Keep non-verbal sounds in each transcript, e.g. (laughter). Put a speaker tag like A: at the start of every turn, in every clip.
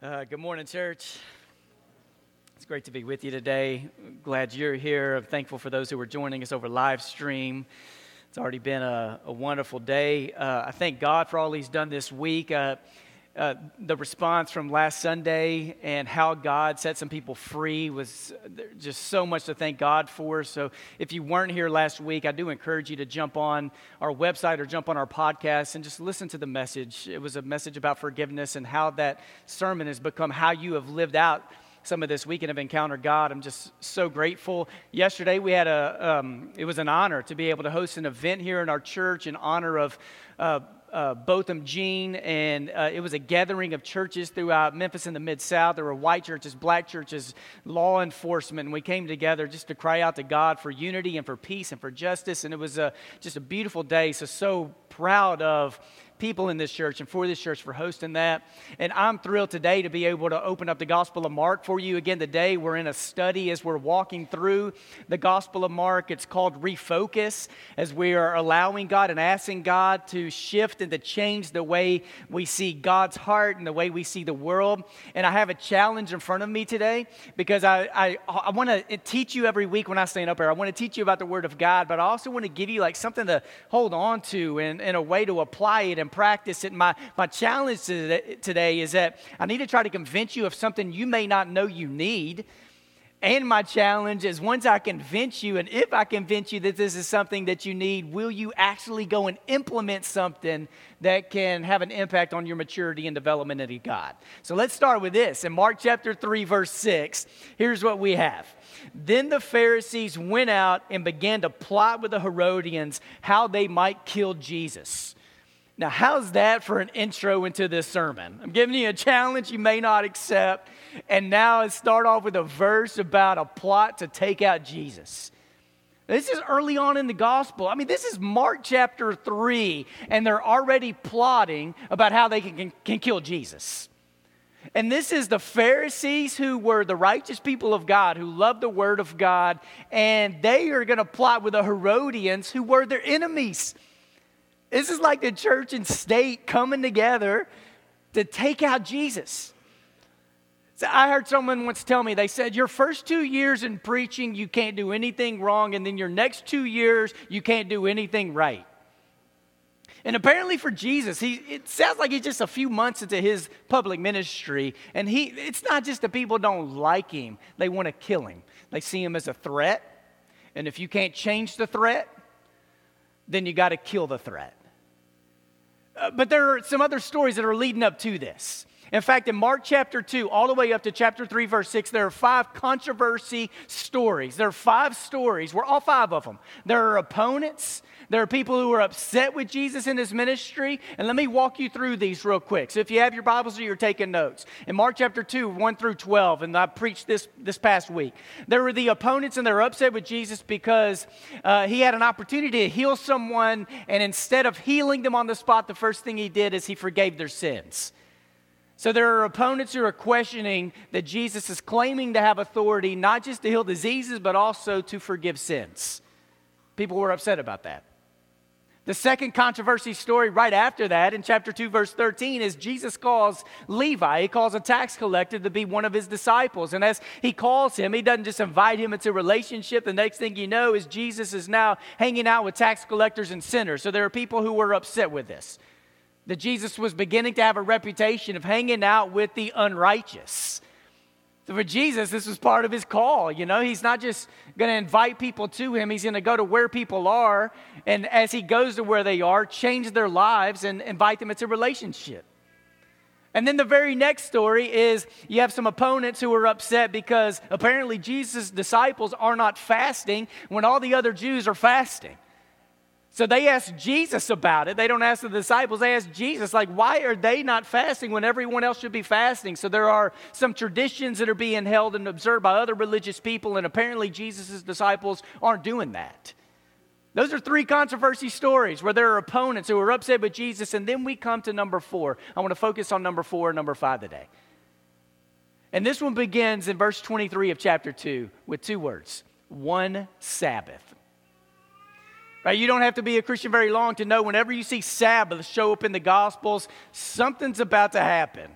A: Uh, good morning, church. It's great to be with you today. Glad you're here. I'm thankful for those who are joining us over live stream. It's already been a, a wonderful day. Uh, I thank God for all He's done this week. Uh, uh, the response from last Sunday and how God set some people free was just so much to thank God for. So, if you weren't here last week, I do encourage you to jump on our website or jump on our podcast and just listen to the message. It was a message about forgiveness and how that sermon has become how you have lived out some of this week and have encountered God. I'm just so grateful. Yesterday, we had a, um, it was an honor to be able to host an event here in our church in honor of. Uh, uh, Botham Jean, and uh, it was a gathering of churches throughout Memphis and the Mid South. There were white churches, black churches, law enforcement, and we came together just to cry out to God for unity and for peace and for justice. And it was a, just a beautiful day. So, so proud of people in this church and for this church for hosting that. And I'm thrilled today to be able to open up the Gospel of Mark for you again today. We're in a study as we're walking through the Gospel of Mark. It's called Refocus, as we are allowing God and asking God to shift and to change the way we see God's heart and the way we see the world. And I have a challenge in front of me today because I, I, I want to teach you every week when I stand up here. I want to teach you about the Word of God, but I also want to give you like something to hold on to and, and a way to apply it and and practice it. My, my challenge today is that I need to try to convince you of something you may not know you need. And my challenge is once I convince you, and if I convince you that this is something that you need, will you actually go and implement something that can have an impact on your maturity and development in God? So let's start with this. In Mark chapter 3, verse 6, here's what we have. Then the Pharisees went out and began to plot with the Herodians how they might kill Jesus. Now, how's that for an intro into this sermon? I'm giving you a challenge you may not accept. And now let's start off with a verse about a plot to take out Jesus. This is early on in the gospel. I mean, this is Mark chapter 3, and they're already plotting about how they can, can, can kill Jesus. And this is the Pharisees who were the righteous people of God, who loved the word of God, and they are going to plot with the Herodians, who were their enemies. This is like the church and state coming together to take out Jesus. So I heard someone once tell me, they said, Your first two years in preaching, you can't do anything wrong, and then your next two years, you can't do anything right. And apparently for Jesus, he, it sounds like he's just a few months into his public ministry, and he, it's not just that people don't like him, they want to kill him. They see him as a threat, and if you can't change the threat, then you got to kill the threat. Uh, but there are some other stories that are leading up to this. In fact, in Mark chapter 2, all the way up to chapter 3, verse 6, there are five controversy stories. There are five stories, We're all five of them. There are opponents, there are people who are upset with Jesus in his ministry. And let me walk you through these real quick. So if you have your Bibles or you're taking notes, in Mark chapter 2, 1 through 12, and I preached this this past week, there were the opponents and they're upset with Jesus because uh, he had an opportunity to heal someone. And instead of healing them on the spot, the first thing he did is he forgave their sins. So there are opponents who are questioning that Jesus is claiming to have authority not just to heal diseases, but also to forgive sins. People were upset about that. The second controversy story right after that in chapter 2, verse 13, is Jesus calls Levi, he calls a tax collector to be one of his disciples. And as he calls him, he doesn't just invite him into a relationship. The next thing you know is Jesus is now hanging out with tax collectors and sinners. So there are people who were upset with this. That Jesus was beginning to have a reputation of hanging out with the unrighteous. So for Jesus, this was part of his call. You know, he's not just going to invite people to him, he's going to go to where people are. And as he goes to where they are, change their lives and invite them into relationship. And then the very next story is you have some opponents who are upset because apparently Jesus' disciples are not fasting when all the other Jews are fasting. So they ask Jesus about it. They don't ask the disciples, they ask Jesus, like, why are they not fasting when everyone else should be fasting? So there are some traditions that are being held and observed by other religious people, and apparently Jesus' disciples aren't doing that. Those are three controversy stories where there are opponents who are upset with Jesus, and then we come to number four. I want to focus on number four and number five today. And this one begins in verse 23 of chapter 2 with two words one Sabbath. Right? You don't have to be a Christian very long to know whenever you see Sabbath show up in the Gospels, something's about to happen.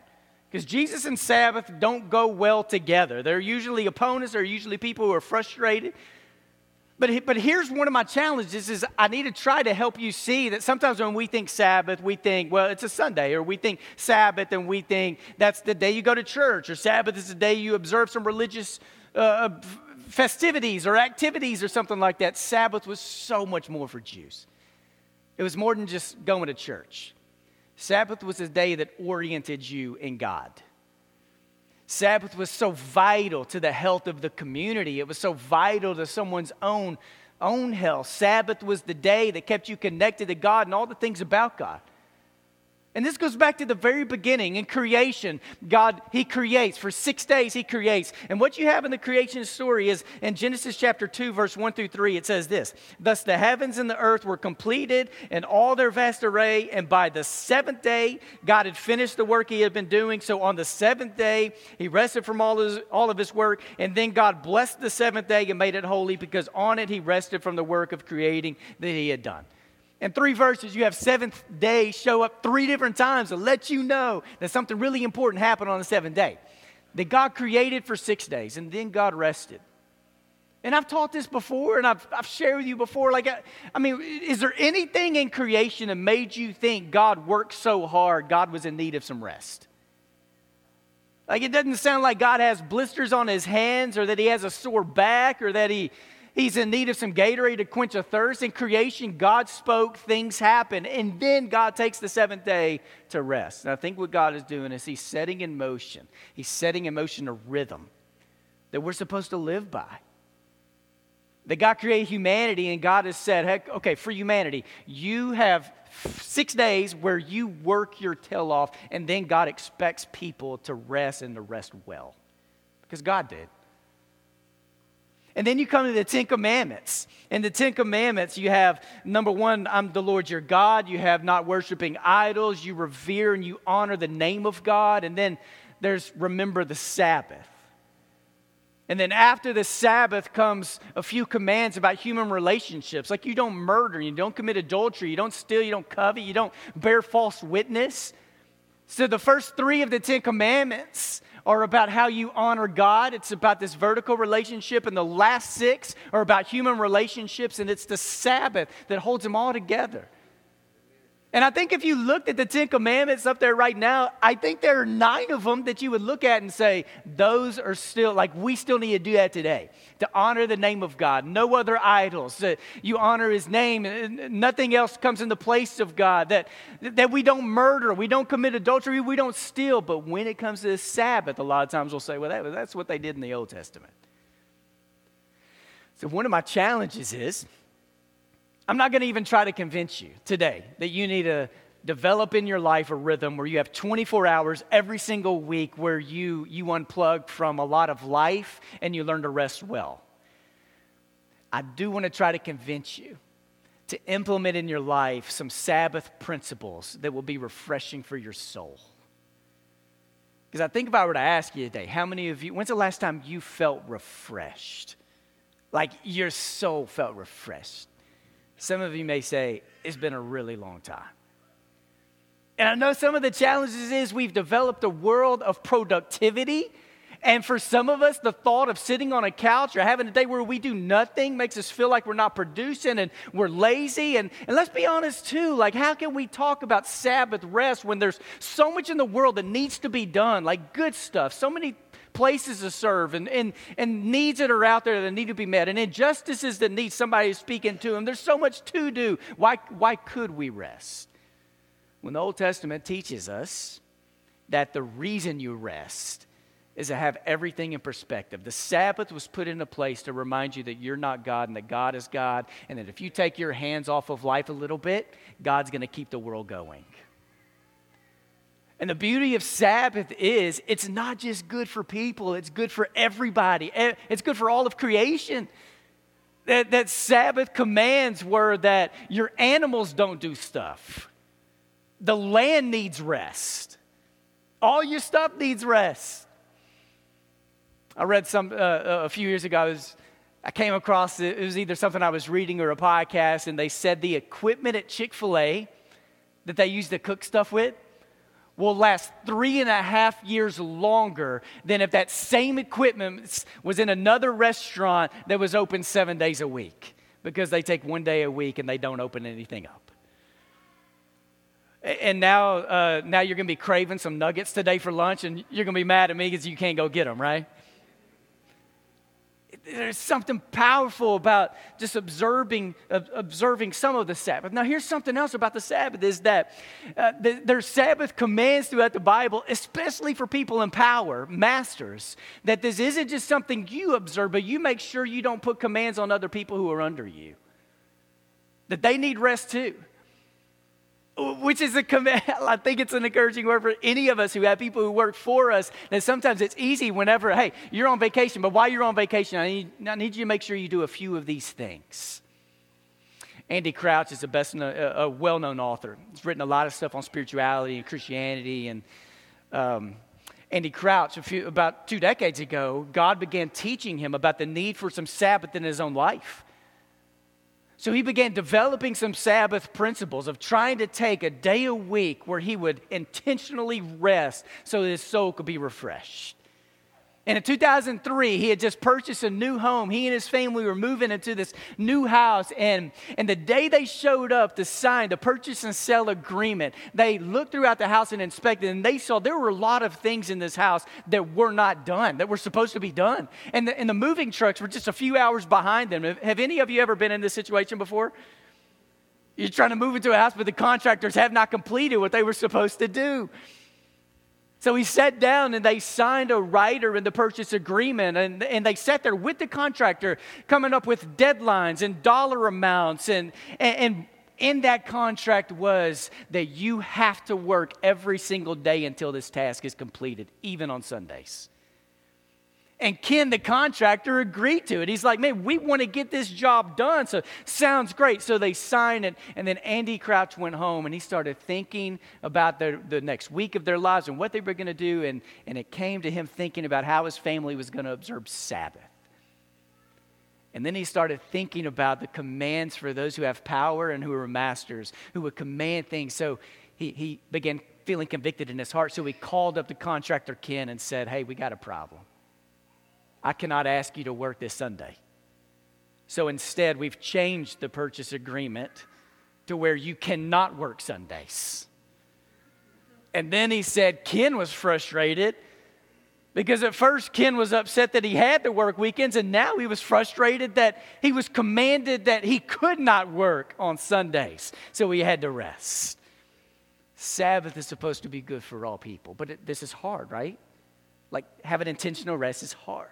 A: Because Jesus and Sabbath don't go well together. They're usually opponents, they're usually people who are frustrated. But, but here's one of my challenges is I need to try to help you see that sometimes when we think Sabbath, we think, well, it's a Sunday, or we think Sabbath and we think that's the day you go to church, or Sabbath is the day you observe some religious uh, uh festivities or activities or something like that. Sabbath was so much more for Jews. It was more than just going to church. Sabbath was a day that oriented you in God. Sabbath was so vital to the health of the community. It was so vital to someone's own, own health. Sabbath was the day that kept you connected to God and all the things about God. And this goes back to the very beginning in creation. God, He creates. For six days, He creates. And what you have in the creation story is in Genesis chapter 2, verse 1 through 3, it says this Thus the heavens and the earth were completed in all their vast array. And by the seventh day, God had finished the work He had been doing. So on the seventh day, He rested from all, his, all of His work. And then God blessed the seventh day and made it holy because on it He rested from the work of creating that He had done. In three verses, you have seventh day show up three different times to let you know that something really important happened on the seventh day. That God created for six days and then God rested. And I've taught this before and I've, I've shared with you before. Like, I, I mean, is there anything in creation that made you think God worked so hard, God was in need of some rest? Like, it doesn't sound like God has blisters on his hands or that he has a sore back or that he He's in need of some Gatorade to quench a thirst. In creation, God spoke, things happen, and then God takes the seventh day to rest. And I think what God is doing is He's setting in motion, He's setting in motion a rhythm that we're supposed to live by. That God created humanity, and God has said, heck, okay, for humanity, you have six days where you work your tail off, and then God expects people to rest and to rest well. Because God did. And then you come to the Ten Commandments. In the Ten Commandments, you have number one, I'm the Lord your God. You have not worshiping idols. You revere and you honor the name of God. And then there's remember the Sabbath. And then after the Sabbath comes a few commands about human relationships, like you don't murder, you don't commit adultery, you don't steal, you don't covet, you don't bear false witness. So the first three of the Ten Commandments are about how you honor God. It's about this vertical relationship. And the last six are about human relationships. And it's the Sabbath that holds them all together. And I think if you looked at the Ten Commandments up there right now, I think there are nine of them that you would look at and say, those are still, like, we still need to do that today. To honor the name of God, no other idols, that you honor his name, nothing else comes in the place of God, that, that we don't murder, we don't commit adultery, we don't steal. But when it comes to the Sabbath, a lot of times we'll say, well, that, that's what they did in the Old Testament. So one of my challenges is, I'm not going to even try to convince you today that you need to develop in your life a rhythm where you have 24 hours every single week where you, you unplug from a lot of life and you learn to rest well. I do want to try to convince you to implement in your life some Sabbath principles that will be refreshing for your soul. Because I think if I were to ask you today, how many of you, when's the last time you felt refreshed? Like your soul felt refreshed? Some of you may say, it's been a really long time. And I know some of the challenges is we've developed a world of productivity. And for some of us, the thought of sitting on a couch or having a day where we do nothing makes us feel like we're not producing and we're lazy. And, and let's be honest, too, like, how can we talk about Sabbath rest when there's so much in the world that needs to be done, like good stuff, so many places to serve and, and, and needs that are out there that need to be met and injustices that need somebody speaking to them. There's so much to do. Why, why could we rest? When the Old Testament teaches us that the reason you rest is to have everything in perspective. The Sabbath was put into place to remind you that you're not God and that God is God, and that if you take your hands off of life a little bit, God's going to keep the world going. And the beauty of Sabbath is it's not just good for people, it's good for everybody, it's good for all of creation. That, that Sabbath commands were that your animals don't do stuff, the land needs rest, all your stuff needs rest. I read some uh, a few years ago. I, was, I came across it, it was either something I was reading or a podcast, and they said the equipment at Chick Fil A that they use to cook stuff with will last three and a half years longer than if that same equipment was in another restaurant that was open seven days a week because they take one day a week and they don't open anything up. And now, uh, now you're going to be craving some nuggets today for lunch, and you're going to be mad at me because you can't go get them, right? There's something powerful about just observing, observing some of the Sabbath. Now, here's something else about the Sabbath is that uh, the, there's Sabbath commands throughout the Bible, especially for people in power, masters, that this isn't just something you observe, but you make sure you don't put commands on other people who are under you. That they need rest too which is a command. (laughs) I think it's an encouraging word for any of us who have people who work for us. That sometimes it's easy whenever, hey, you're on vacation, but while you're on vacation, I need, I need you to make sure you do a few of these things. Andy Crouch is a, best, a well known author. He's written a lot of stuff on spirituality and Christianity. And um, Andy Crouch, few, about two decades ago, God began teaching him about the need for some Sabbath in his own life. So he began developing some Sabbath principles of trying to take a day a week where he would intentionally rest so his soul could be refreshed. And in 2003, he had just purchased a new home. He and his family were moving into this new house. And, and the day they showed up to sign the purchase and sell agreement, they looked throughout the house and inspected, and they saw there were a lot of things in this house that were not done, that were supposed to be done. And the, and the moving trucks were just a few hours behind them. Have any of you ever been in this situation before? You're trying to move into a house, but the contractors have not completed what they were supposed to do. So he sat down and they signed a rider in the purchase agreement and, and they sat there with the contractor coming up with deadlines and dollar amounts. And, and, and in that contract was that you have to work every single day until this task is completed, even on Sundays. And Ken, the contractor, agreed to it. He's like, man, we want to get this job done. So sounds great. So they signed it. And then Andy Crouch went home and he started thinking about the, the next week of their lives and what they were going to do. And, and it came to him thinking about how his family was going to observe Sabbath. And then he started thinking about the commands for those who have power and who are masters, who would command things. So he, he began feeling convicted in his heart. So he called up the contractor, Ken, and said, Hey, we got a problem. I cannot ask you to work this Sunday. So instead, we've changed the purchase agreement to where you cannot work Sundays. And then he said Ken was frustrated because at first Ken was upset that he had to work weekends, and now he was frustrated that he was commanded that he could not work on Sundays. So he had to rest. Sabbath is supposed to be good for all people, but it, this is hard, right? Like having intentional rest is hard.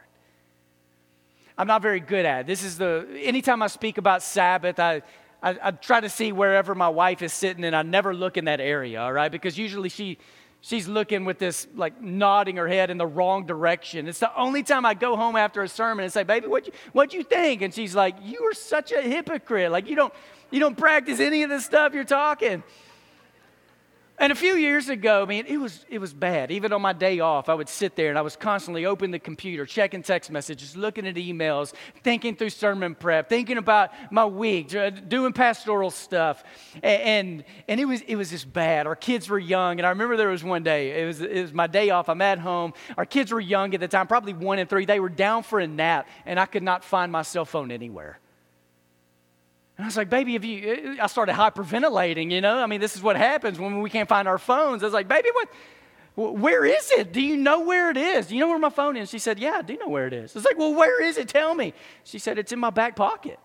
A: I'm not very good at. This is the, anytime I speak about Sabbath, I, I, I, try to see wherever my wife is sitting and I never look in that area, all right? Because usually she, she's looking with this, like nodding her head in the wrong direction. It's the only time I go home after a sermon and say, baby, what'd you, what'd you think? And she's like, you are such a hypocrite. Like you don't, you don't practice any of the stuff you're talking. And a few years ago, man, it was, it was bad. Even on my day off, I would sit there and I was constantly opening the computer, checking text messages, looking at emails, thinking through sermon prep, thinking about my week, doing pastoral stuff. And, and it, was, it was just bad. Our kids were young. And I remember there was one day, it was, it was my day off. I'm at home. Our kids were young at the time, probably one and three. They were down for a nap, and I could not find my cell phone anywhere. And I was like, baby, if you, uh, uh, I started hyperventilating, you know? I mean, this is what happens when we can't find our phones. I was like, baby, what, where is it? Do you know where it is? Do you know where my phone is? She said, yeah, I do know where it is. I was like, well, where is it? Tell me. She said, it's in my back pocket.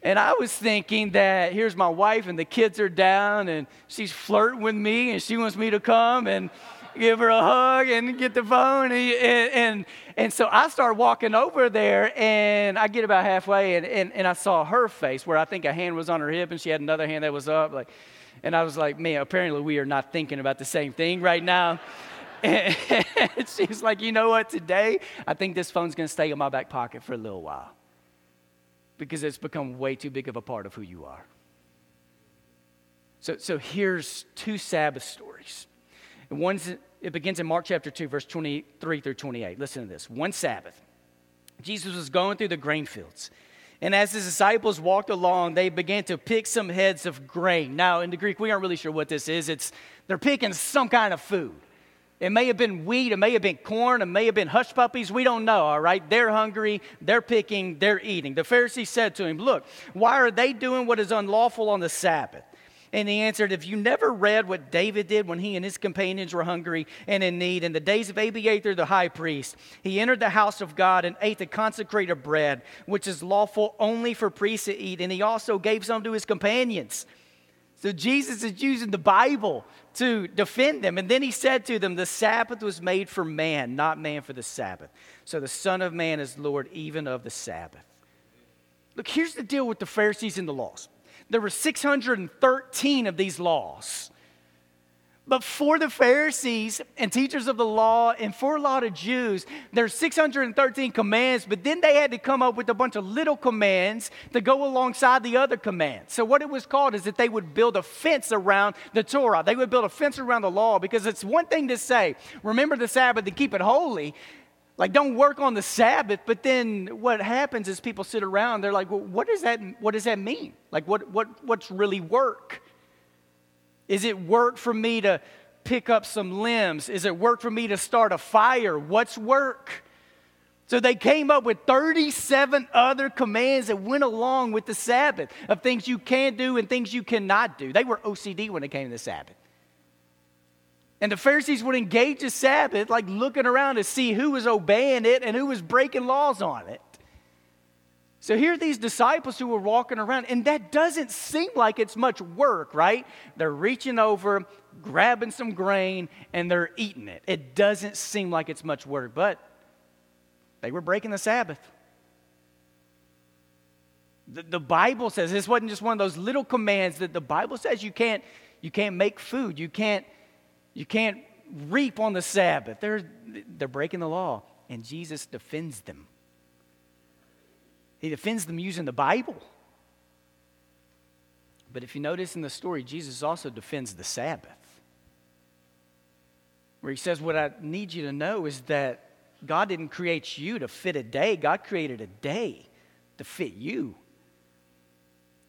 A: And I was thinking that here's my wife and the kids are down and she's flirting with me and she wants me to come and give her a hug and get the phone. And, and, and so I started walking over there, and I get about halfway, and, and, and I saw her face where I think a hand was on her hip, and she had another hand that was up. Like, and I was like, man, apparently we are not thinking about the same thing right now. (laughs) And she's like, you know what, today, I think this phone's going to stay in my back pocket for a little while because it's become way too big of a part of who you are. So, so here's two Sabbath stories. One's, it begins in Mark chapter 2, verse 23 through 28. Listen to this. One Sabbath, Jesus was going through the grain fields, And as his disciples walked along, they began to pick some heads of grain. Now, in the Greek, we aren't really sure what this is. It's they're picking some kind of food. It may have been wheat, it may have been corn, it may have been hush puppies. We don't know, all right? They're hungry, they're picking, they're eating. The Pharisees said to him, Look, why are they doing what is unlawful on the Sabbath? And he answered, If you never read what David did when he and his companions were hungry and in need, in the days of Abiathar the high priest, he entered the house of God and ate the consecrated bread, which is lawful only for priests to eat, and he also gave some to his companions. So Jesus is using the Bible to defend them. And then he said to them, The Sabbath was made for man, not man for the Sabbath. So the Son of Man is Lord even of the Sabbath. Look, here's the deal with the Pharisees and the laws there were 613 of these laws. But for the Pharisees and teachers of the law, and for a lot of Jews, there's 613 commands, but then they had to come up with a bunch of little commands to go alongside the other commands. So, what it was called is that they would build a fence around the Torah. They would build a fence around the law because it's one thing to say, remember the Sabbath and keep it holy. Like, don't work on the Sabbath, but then what happens is people sit around, they're like, well, what does that, what does that mean? Like, what, what, what's really work? Is it work for me to pick up some limbs? Is it work for me to start a fire? What's work? So they came up with 37 other commands that went along with the Sabbath of things you can do and things you cannot do. They were OCD when it came to the Sabbath. And the Pharisees would engage the Sabbath, like looking around to see who was obeying it and who was breaking laws on it. So here are these disciples who were walking around, and that doesn't seem like it's much work, right? They're reaching over, grabbing some grain, and they're eating it. It doesn't seem like it's much work, but they were breaking the Sabbath. The, the Bible says this wasn't just one of those little commands that the Bible says you can't, you can't make food, you can't you can't reap on the Sabbath. They're, they're breaking the law. And Jesus defends them. He defends them using the Bible. But if you notice in the story, Jesus also defends the Sabbath. Where he says, What I need you to know is that God didn't create you to fit a day, God created a day to fit you.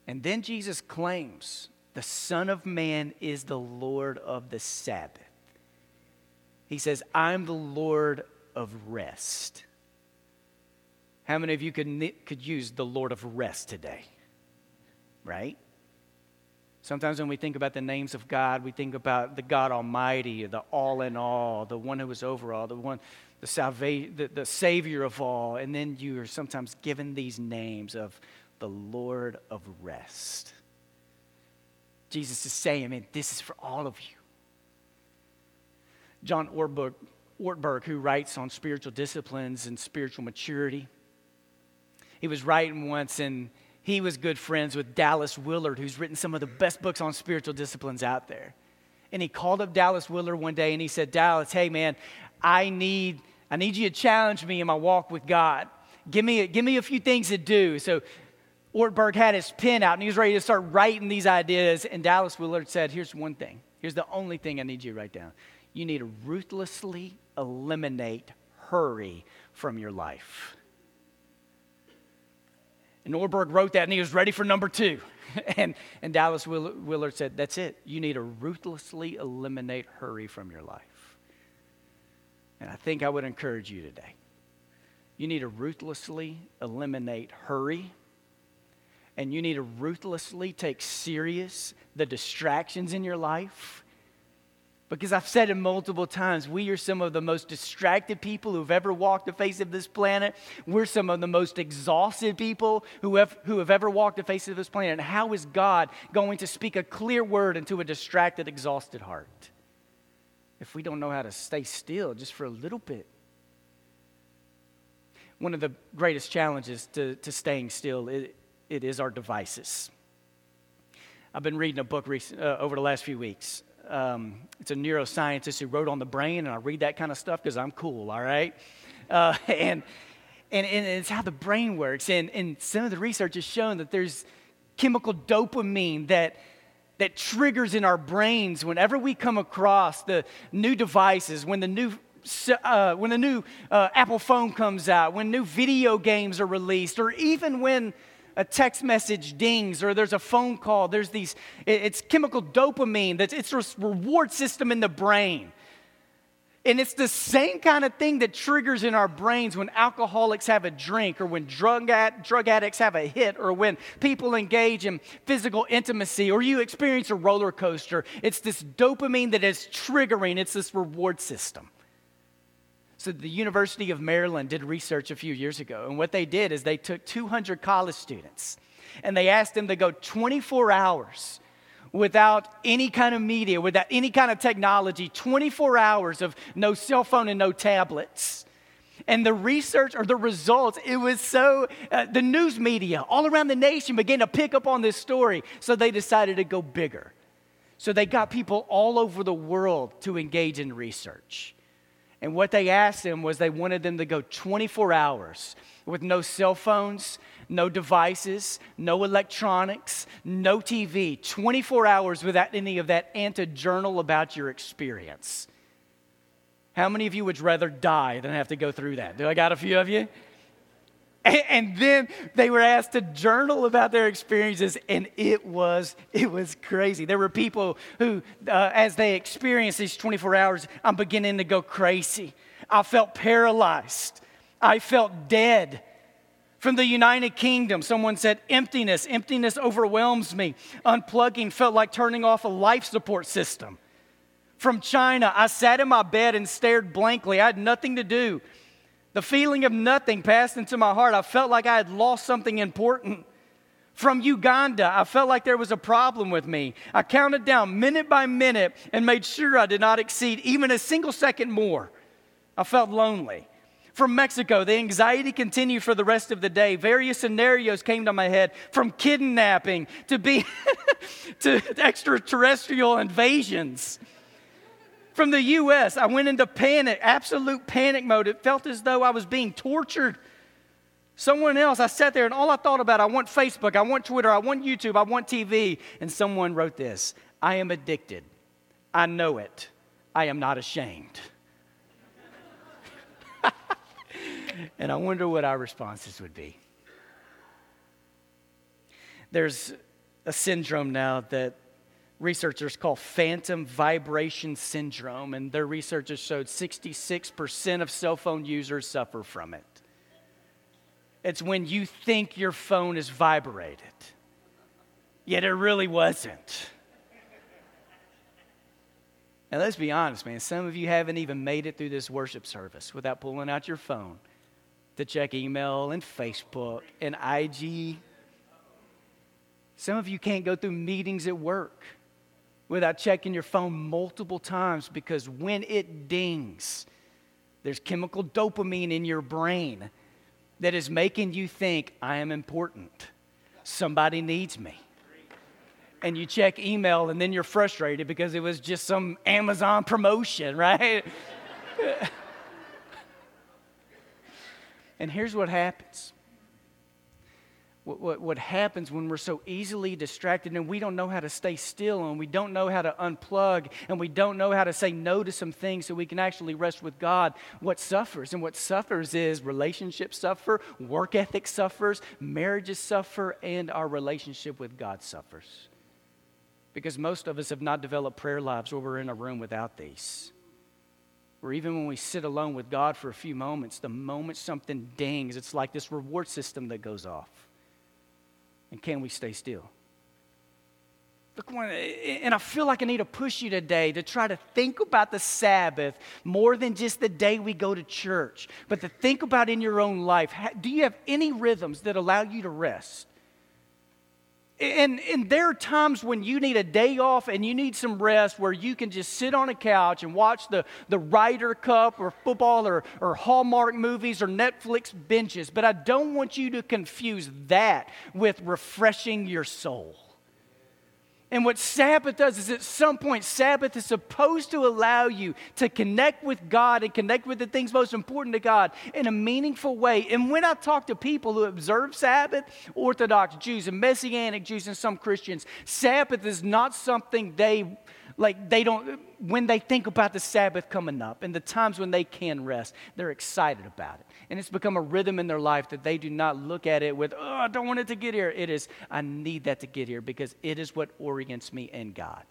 A: And then Jesus claims the Son of Man is the Lord of the Sabbath. He says, I'm the Lord of rest. How many of you could, could use the Lord of rest today? Right? Sometimes when we think about the names of God, we think about the God Almighty, the all in all, the one who is over all, the one, the, salva- the, the Savior of all. And then you are sometimes given these names of the Lord of rest. Jesus is saying, man, this is for all of you. John Ortberg, Ortberg, who writes on spiritual disciplines and spiritual maturity, he was writing once and he was good friends with Dallas Willard, who's written some of the best books on spiritual disciplines out there. And he called up Dallas Willard one day and he said, Dallas, hey man, I need, I need you to challenge me in my walk with God. Give me, give me a few things to do. So Ortberg had his pen out and he was ready to start writing these ideas. And Dallas Willard said, Here's one thing. Here's the only thing I need you to write down. You need to ruthlessly eliminate hurry from your life. And Ortberg wrote that and he was ready for number two. (laughs) and, and Dallas Willard said, That's it. You need to ruthlessly eliminate hurry from your life. And I think I would encourage you today. You need to ruthlessly eliminate hurry and you need to ruthlessly take serious the distractions in your life. Because I've said it multiple times, we are some of the most distracted people who've ever walked the face of this planet. We're some of the most exhausted people who have, who have ever walked the face of this planet. And how is God going to speak a clear word into a distracted, exhausted heart? If we don't know how to stay still just for a little bit. One of the greatest challenges to, to staying still is, it is our devices. I've been reading a book recent, uh, over the last few weeks. Um, it's a neuroscientist who wrote on the brain, and I read that kind of stuff because I'm cool, all right? Uh, (laughs) and, and, and it's how the brain works. And, and some of the research has shown that there's chemical dopamine that, that triggers in our brains whenever we come across the new devices, when the new uh, when a new uh, Apple phone comes out, when new video games are released, or even when a text message dings or there's a phone call. There's these, it's chemical dopamine. That's, it's a reward system in the brain. And it's the same kind of thing that triggers in our brains when alcoholics have a drink or when drug, ad, drug addicts have a hit or when people engage in physical intimacy or you experience a roller coaster. It's this dopamine that is triggering, it's this reward system. So, the University of Maryland did research a few years ago, and what they did is they took 200 college students and they asked them to go 24 hours without any kind of media, without any kind of technology, 24 hours of no cell phone and no tablets. And the research or the results, it was so, uh, the news media all around the nation began to pick up on this story. So they decided to go bigger. So they got people all over the world to engage in research. And what they asked them was they wanted them to go 24 hours with no cell phones, no devices, no electronics, no TV, 24 hours without any of that, and to journal about your experience. How many of you would rather die than have to go through that? Do I got a few of you? And, then they were asked to journal about their experiences, and it was it was crazy. There were people who, uh, as they experienced these 24 hours, I'm beginning to go crazy. I felt paralyzed. I felt dead. From the United Kingdom, someone said, emptiness, emptiness overwhelms me. Unplugging felt like turning off a life support system. From China, I sat in my bed and stared blankly. I had nothing to do. The feeling of nothing passed into my heart. I felt like I had lost something important. From Uganda, I felt like there was a problem with me. I counted down minute by minute and made sure I did not exceed even a single second more. I felt lonely from Mexico. The anxiety continued for the rest of the day. Various scenarios came to my head from kidnapping to be (laughs) to extraterrestrial invasions. From the US, I went into panic, absolute panic mode. It felt as though I was being tortured. Someone else, I sat there and all I thought about, I want Facebook, I want Twitter, I want YouTube, I want TV. And someone wrote this I am addicted. I know it. I am not ashamed. (laughs) and I wonder what our responses would be. There's a syndrome now that researchers call phantom vibration syndrome, and their research has showed 66% of cell phone users suffer from it. It's when you think your phone is vibrated, yet it really wasn't. And let's be honest, man, some of you haven't even made it through this worship service without pulling out your phone to check email and Facebook and IG. Some of you can't go through meetings at work without checking your phone multiple times because when it dings, there's chemical dopamine in your brain that is making you think, I am important. Somebody needs me. And you check email and then you're frustrated because it was just some Amazon promotion, (laughs) right? And here's what happens. What, what, what, happens when we're so easily distracted and we don't know how to stay still and we don't know how to unplug and we don't know how to say no to some things so we can actually rest with God, what suffers? And what suffers is relationships suffer, work ethic suffers, marriages suffer, and our relationship with God suffers. Because most of us have not developed prayer lives where we're in a room without these or even when we sit alone with God for a few moments, the moment something dings, it's like this reward system that goes off. And can we stay still? Look, and I feel like I need to push you today to try to think about the Sabbath more than just the day we go to church, but to think about in your own life. Do you have any rhythms that allow you to rest? And, and there are times when you need a day off and you need some rest where you can just sit on a couch and watch the, the Ryder Cup or football or, or Hallmark movies or Netflix benches. But I don't want you to confuse that with refreshing your soul. And what Sabbath does is at some point, Sabbath is supposed to allow you to connect with God and connect with the things most important to God in a meaningful way. And when I talk to people who observe Sabbath, Orthodox Jews and Messianic Jews and some Christians, Sabbath is not something they like they don't, when they think about the Sabbath coming up and the times when they can rest, they're excited about it. And it's become a rhythm in their life that they do not look at it with, oh, I don't want it to get here. It is, I need that to get here because it is what orients me and God.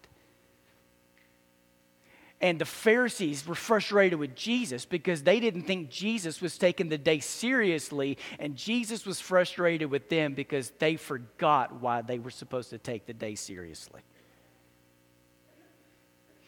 A: And the Pharisees were frustrated with Jesus because they didn't think Jesus was taking the day seriously. And Jesus was frustrated with them because they forgot why they were supposed to take the day seriously.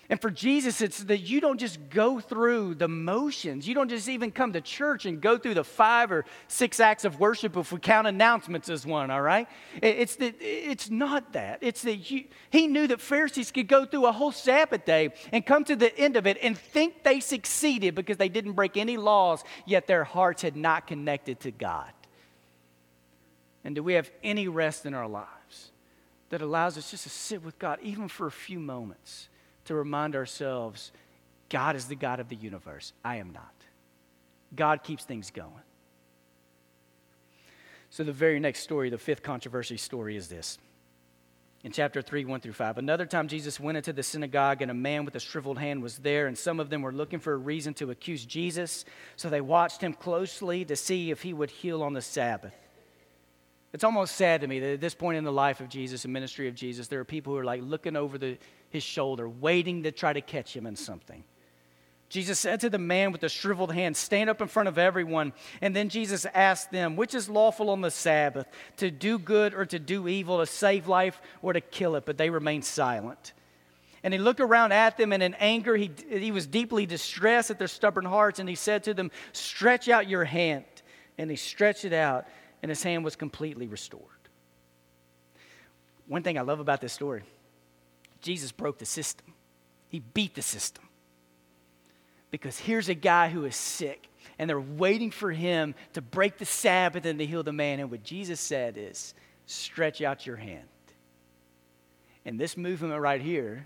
A: And for Jesus, it's that you don't just go through the motions. You don't just even come to church and go through the five or six acts of worship if we count announcements as one, all right? It's, that, it's not that. It's that you, he knew that Pharisees could go through a whole Sabbath day and come to the end of it and think they succeeded because they didn't break any laws, yet their hearts had not connected to God. And do we have any rest in our lives that allows us just to sit with God, even for a few moments? To remind ourselves God is the God of the universe. I am not. God keeps things going. So, the very next story, the fifth controversy story, is this. In chapter 3, 1 through 5. Another time Jesus went into the synagogue, and a man with a shriveled hand was there, and some of them were looking for a reason to accuse Jesus. So they watched him closely to see if he would heal on the Sabbath. It's almost sad to me that at this point in the life of Jesus and ministry of Jesus, there are people who are like looking over the, his shoulder, waiting to try to catch him in something. Jesus said to the man with the shriveled hand, Stand up in front of everyone. And then Jesus asked them, Which is lawful on the Sabbath, to do good or to do evil, to save life or to kill it? But they remained silent. And he looked around at them, and in anger, he, he was deeply distressed at their stubborn hearts. And he said to them, Stretch out your hand. And he stretched it out, and his hand was completely restored. One thing I love about this story Jesus broke the system, he beat the system. Because here's a guy who is sick, and they're waiting for him to break the Sabbath and to heal the man. And what Jesus said is, stretch out your hand. And this movement right here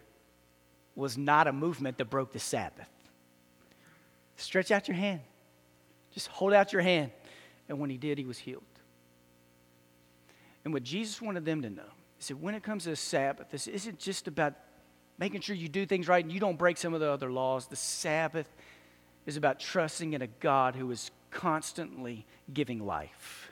A: was not a movement that broke the Sabbath. Stretch out your hand. Just hold out your hand. And when he did, he was healed. And what Jesus wanted them to know is that when it comes to the Sabbath, this isn't just about making sure you do things right and you don't break some of the other laws. The Sabbath is about trusting in a God who is constantly giving life.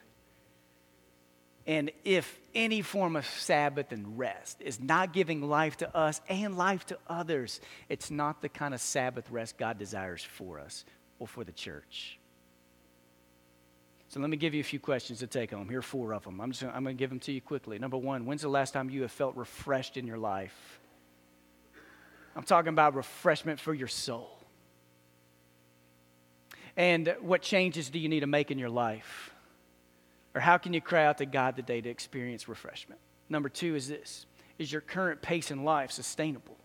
A: And if any form of Sabbath and rest is not giving life to us and life to others, it's not the kind of Sabbath rest God desires for us or for the church. So let me give you a few questions to take home. Here are four of them. I'm, just, I'm going to give them to you quickly. Number one, when's the last time you have felt refreshed in your life? I'm talking about refreshment for your soul. And what changes do you need to make in your life? Or how can you cry out to God today to experience refreshment? Number two is this Is your current pace in life sustainable?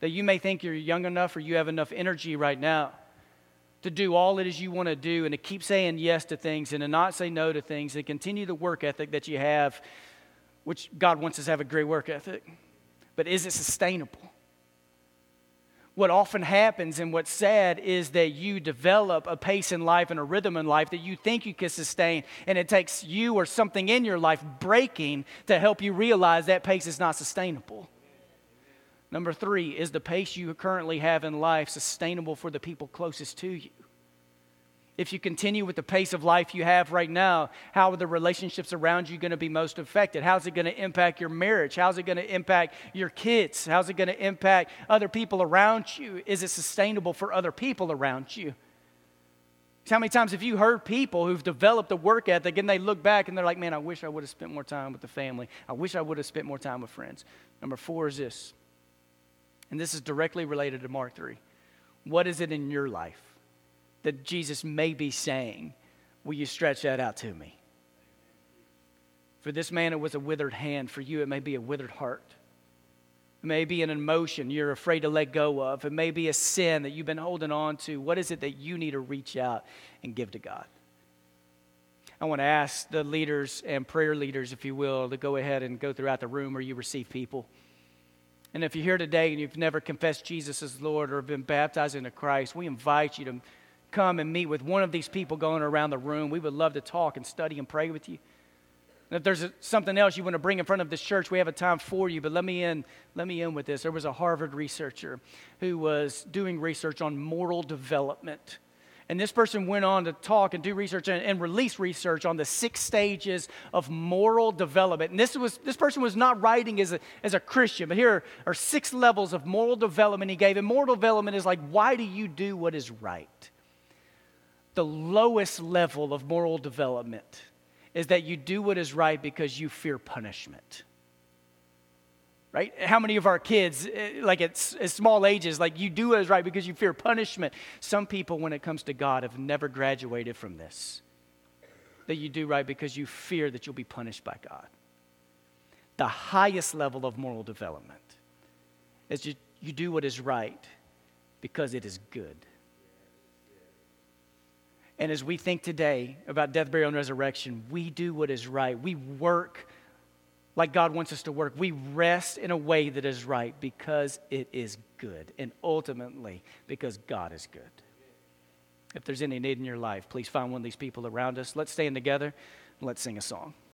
A: That you may think you're young enough or you have enough energy right now to do all it is you want to do and to keep saying yes to things and to not say no to things and continue the work ethic that you have, which God wants us to have a great work ethic. But is it sustainable? What often happens and what's sad is that you develop a pace in life and a rhythm in life that you think you can sustain, and it takes you or something in your life breaking to help you realize that pace is not sustainable. Number three, is the pace you currently have in life sustainable for the people closest to you? If you continue with the pace of life you have right now, how are the relationships around you going to be most affected? How's it going to impact your marriage? How's it going to impact your kids? How's it going to impact other people around you? Is it sustainable for other people around you? How many times have you heard people who've developed a work ethic and they look back and they're like, man, I wish I would have spent more time with the family. I wish I would have spent more time with friends. Number four is this and this is directly related to Mark 3. What is it in your life that Jesus may be saying, Will you stretch that out to me? For this man, it was a withered hand. For you, it may be a withered heart. It may be an emotion you're afraid to let go of. It may be a sin that you've been holding on to. What is it that you need to reach out and give to God? I want to ask the leaders and prayer leaders, if you will, to go ahead and go throughout the room where you receive people. And if you're here today and you've never confessed Jesus as Lord or been baptized into Christ, we invite you to come and meet with one of these people going around the room. We would love to talk and study and pray with you. And if there's a, something else you want to bring in front of this church, we have a time for you. But let me end, let me end with this. There was a Harvard researcher who was doing research on moral development. And this person went on to talk and do research and, and, release research on the six stages of moral development. And this, was, this person was not writing as a, as a Christian, but here are six levels of moral development he gave. And moral development is like, why do you do what is right? The lowest level of moral development is that you do what is right because you fear punishment right? How many of our kids, eh, like at, at small ages, like you do as right because you fear punishment? Some people, when it comes to God, have never graduated from this. That you do right because you fear that you'll be punished by God. The highest level of moral development is you, you do what is right because it is good. And as we think today about death, burial, and resurrection, we do what is right. We work like God wants us to work. We rest in a way that is right because it is good, and ultimately because God is good. If there's any need in your life, please find one of these people around us. Let's stand together and let's sing a song.